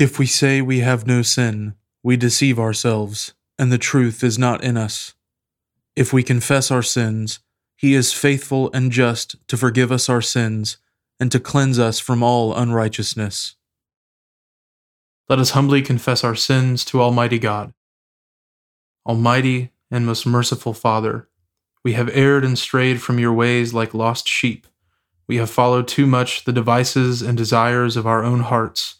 If we say we have no sin, we deceive ourselves, and the truth is not in us. If we confess our sins, he is faithful and just to forgive us our sins and to cleanse us from all unrighteousness. Let us humbly confess our sins to Almighty God. Almighty and most merciful Father, we have erred and strayed from your ways like lost sheep. We have followed too much the devices and desires of our own hearts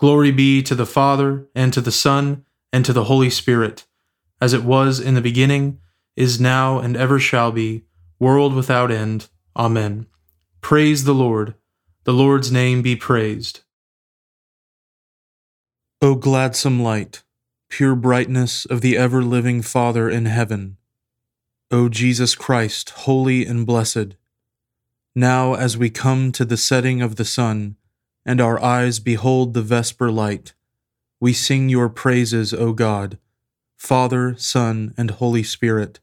Glory be to the Father, and to the Son, and to the Holy Spirit, as it was in the beginning, is now, and ever shall be, world without end. Amen. Praise the Lord. The Lord's name be praised. O gladsome light, pure brightness of the ever living Father in heaven, O Jesus Christ, holy and blessed, now as we come to the setting of the sun, and our eyes behold the vesper light. We sing your praises, O God, Father, Son, and Holy Spirit.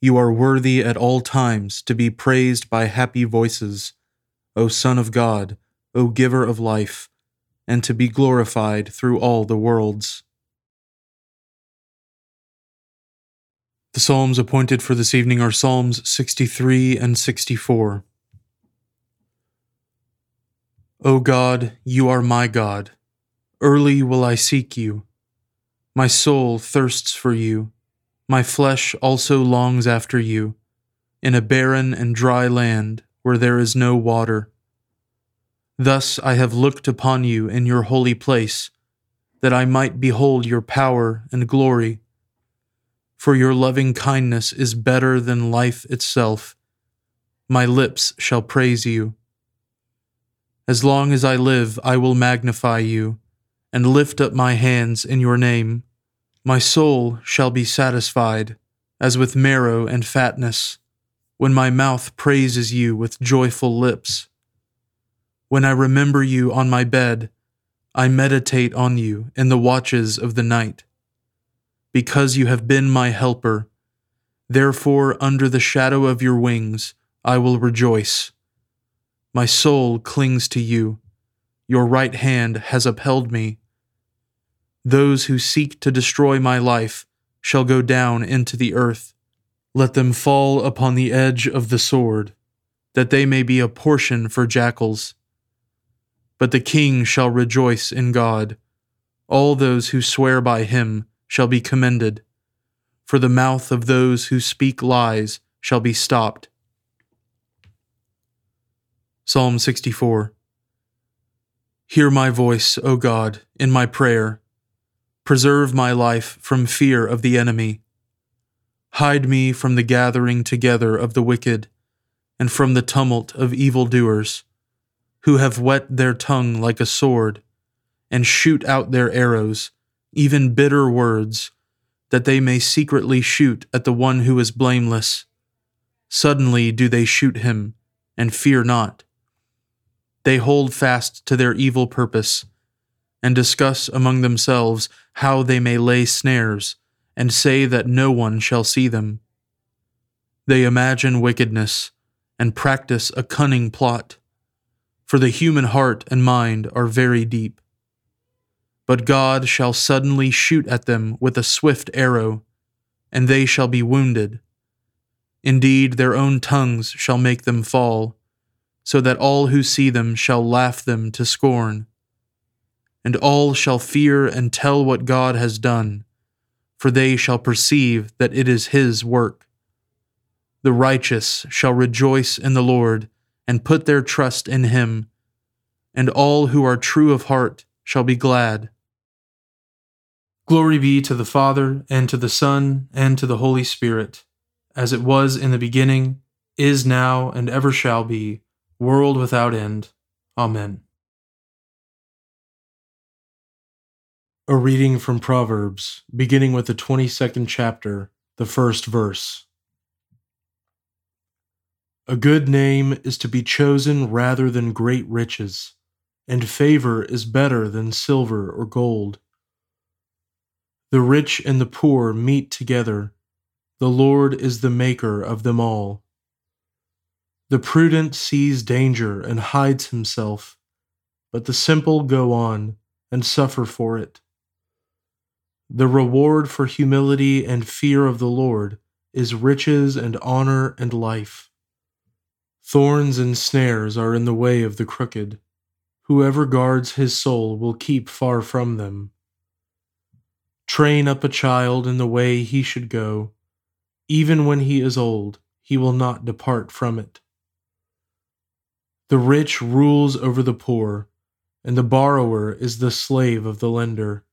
You are worthy at all times to be praised by happy voices, O Son of God, O Giver of life, and to be glorified through all the worlds. The Psalms appointed for this evening are Psalms 63 and 64. O God, you are my God. Early will I seek you. My soul thirsts for you. My flesh also longs after you, in a barren and dry land where there is no water. Thus I have looked upon you in your holy place, that I might behold your power and glory. For your loving kindness is better than life itself. My lips shall praise you. As long as I live, I will magnify you, and lift up my hands in your name. My soul shall be satisfied, as with marrow and fatness, when my mouth praises you with joyful lips. When I remember you on my bed, I meditate on you in the watches of the night. Because you have been my helper, therefore under the shadow of your wings I will rejoice. My soul clings to you. Your right hand has upheld me. Those who seek to destroy my life shall go down into the earth. Let them fall upon the edge of the sword, that they may be a portion for jackals. But the king shall rejoice in God. All those who swear by him shall be commended. For the mouth of those who speak lies shall be stopped. Psalm 64 Hear my voice, O God, in my prayer. Preserve my life from fear of the enemy. Hide me from the gathering together of the wicked, and from the tumult of evildoers, who have whet their tongue like a sword, and shoot out their arrows, even bitter words, that they may secretly shoot at the one who is blameless. Suddenly do they shoot him, and fear not. They hold fast to their evil purpose, and discuss among themselves how they may lay snares and say that no one shall see them. They imagine wickedness and practice a cunning plot, for the human heart and mind are very deep. But God shall suddenly shoot at them with a swift arrow, and they shall be wounded. Indeed, their own tongues shall make them fall, so that all who see them shall laugh them to scorn. And all shall fear and tell what God has done, for they shall perceive that it is His work. The righteous shall rejoice in the Lord and put their trust in Him, and all who are true of heart shall be glad. Glory be to the Father, and to the Son, and to the Holy Spirit, as it was in the beginning, is now, and ever shall be, world without end. Amen. A reading from Proverbs, beginning with the 22nd chapter, the first verse. A good name is to be chosen rather than great riches, and favor is better than silver or gold. The rich and the poor meet together. The Lord is the maker of them all. The prudent sees danger and hides himself, but the simple go on and suffer for it. The reward for humility and fear of the Lord is riches and honor and life. Thorns and snares are in the way of the crooked. Whoever guards his soul will keep far from them. Train up a child in the way he should go. Even when he is old, he will not depart from it. The rich rules over the poor, and the borrower is the slave of the lender.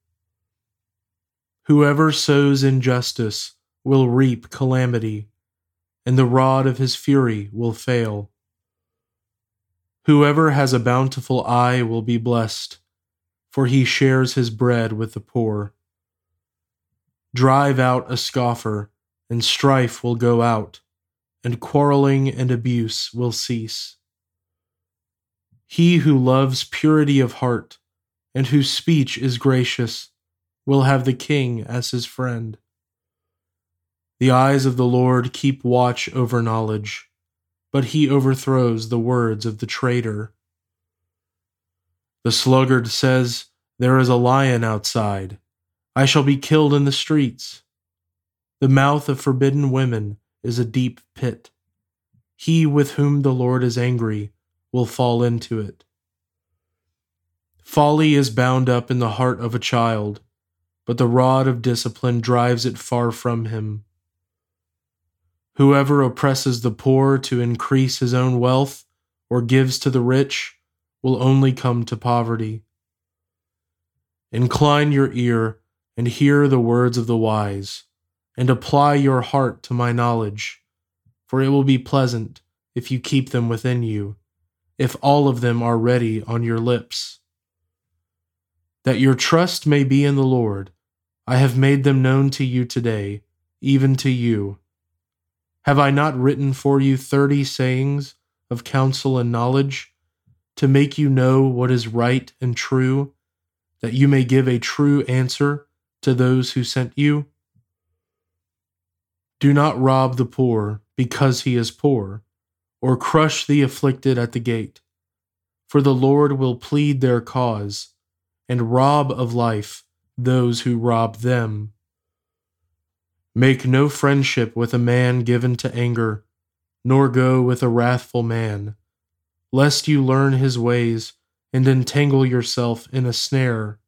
Whoever sows injustice will reap calamity, and the rod of his fury will fail. Whoever has a bountiful eye will be blessed, for he shares his bread with the poor. Drive out a scoffer, and strife will go out, and quarreling and abuse will cease. He who loves purity of heart, and whose speech is gracious, will have the king as his friend. The eyes of the Lord keep watch over knowledge, but he overthrows the words of the traitor. The sluggard says, There is a lion outside I shall be killed in the streets. The mouth of forbidden women is a deep pit. He with whom the Lord is angry will fall into it. Folly is bound up in the heart of a child, but the rod of discipline drives it far from him. Whoever oppresses the poor to increase his own wealth or gives to the rich will only come to poverty. Incline your ear and hear the words of the wise, and apply your heart to my knowledge, for it will be pleasant if you keep them within you, if all of them are ready on your lips. That your trust may be in the Lord, I have made them known to you today, even to you. Have I not written for you thirty sayings of counsel and knowledge, to make you know what is right and true, that you may give a true answer to those who sent you? Do not rob the poor because he is poor, or crush the afflicted at the gate, for the Lord will plead their cause and rob of life those who rob them. Make no friendship with a man given to anger, nor go with a wrathful man, lest you learn his ways and entangle yourself in a snare.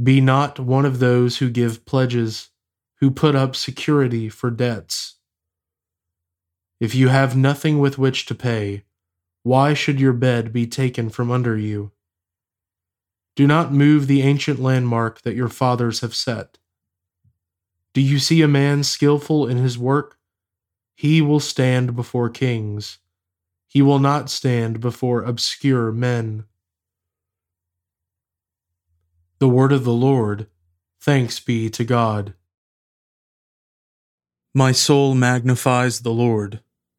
Be not one of those who give pledges, who put up security for debts. If you have nothing with which to pay, why should your bed be taken from under you? Do not move the ancient landmark that your fathers have set. Do you see a man skillful in his work? He will stand before kings. He will not stand before obscure men. The word of the Lord. Thanks be to God. My soul magnifies the Lord,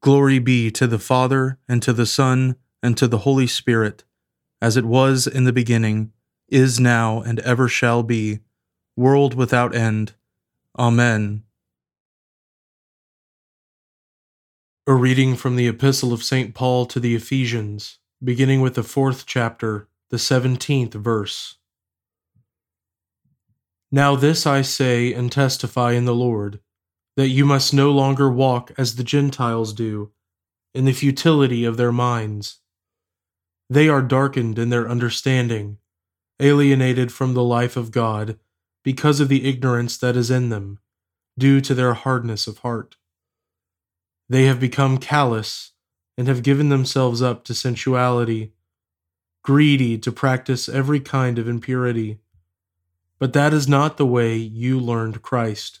Glory be to the Father, and to the Son, and to the Holy Spirit, as it was in the beginning, is now, and ever shall be, world without end. Amen. A reading from the Epistle of St. Paul to the Ephesians, beginning with the fourth chapter, the seventeenth verse. Now this I say and testify in the Lord, that you must no longer walk as the Gentiles do, in the futility of their minds. They are darkened in their understanding, alienated from the life of God, because of the ignorance that is in them, due to their hardness of heart. They have become callous and have given themselves up to sensuality, greedy to practice every kind of impurity. But that is not the way you learned Christ,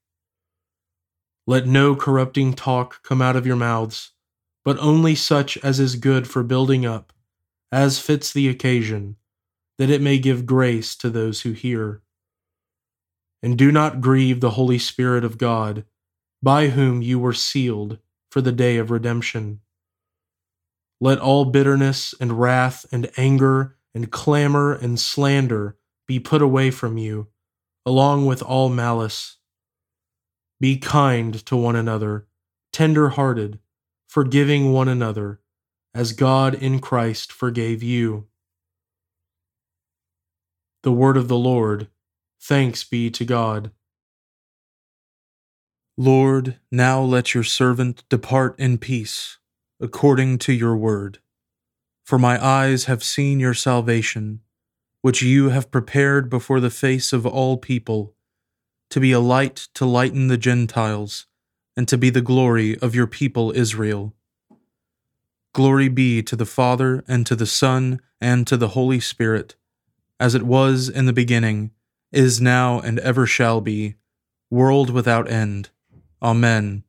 Let no corrupting talk come out of your mouths, but only such as is good for building up, as fits the occasion, that it may give grace to those who hear. And do not grieve the Holy Spirit of God, by whom you were sealed for the day of redemption. Let all bitterness and wrath and anger and clamor and slander be put away from you, along with all malice. Be kind to one another, tender hearted, forgiving one another, as God in Christ forgave you. The word of the Lord. Thanks be to God. Lord, now let your servant depart in peace, according to your word. For my eyes have seen your salvation, which you have prepared before the face of all people, to be a light to lighten the Gentiles, and to be the glory of your people Israel. Glory be to the Father, and to the Son, and to the Holy Spirit, as it was in the beginning, is now, and ever shall be, world without end. Amen.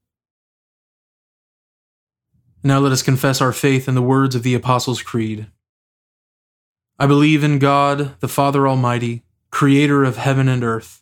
Now let us confess our faith in the words of the Apostles' Creed. I believe in God, the Father Almighty, creator of heaven and earth.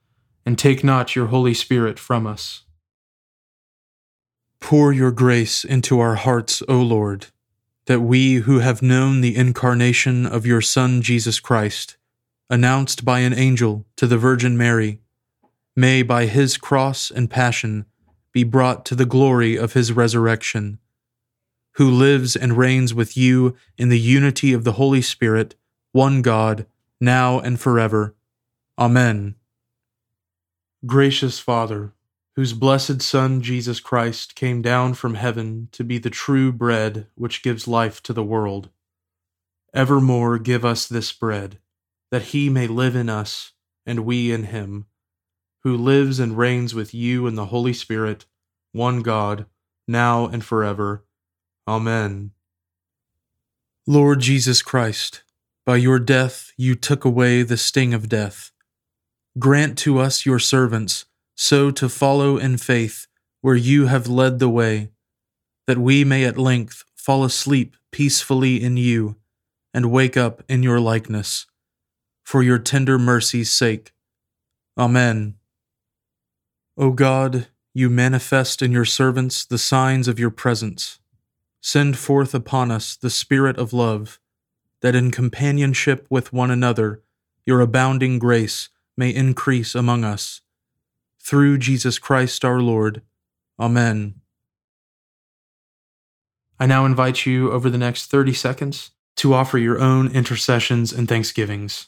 and take not your Holy Spirit from us. Pour your grace into our hearts, O Lord, that we who have known the incarnation of your Son Jesus Christ, announced by an angel to the Virgin Mary, may by his cross and passion be brought to the glory of his resurrection who lives and reigns with you in the unity of the Holy Spirit, one God, now and forever. Amen. Gracious Father, whose blessed Son Jesus Christ came down from heaven to be the true bread which gives life to the world, evermore give us this bread, that he may live in us and we in him, who lives and reigns with you in the Holy Spirit, one God, now and forever. Amen. Lord Jesus Christ, by your death you took away the sting of death. Grant to us, your servants, so to follow in faith where you have led the way, that we may at length fall asleep peacefully in you and wake up in your likeness, for your tender mercy's sake. Amen. O God, you manifest in your servants the signs of your presence Send forth upon us the Spirit of love, that in companionship with one another your abounding grace may increase among us. Through Jesus Christ our Lord. Amen. I now invite you over the next 30 seconds to offer your own intercessions and thanksgivings.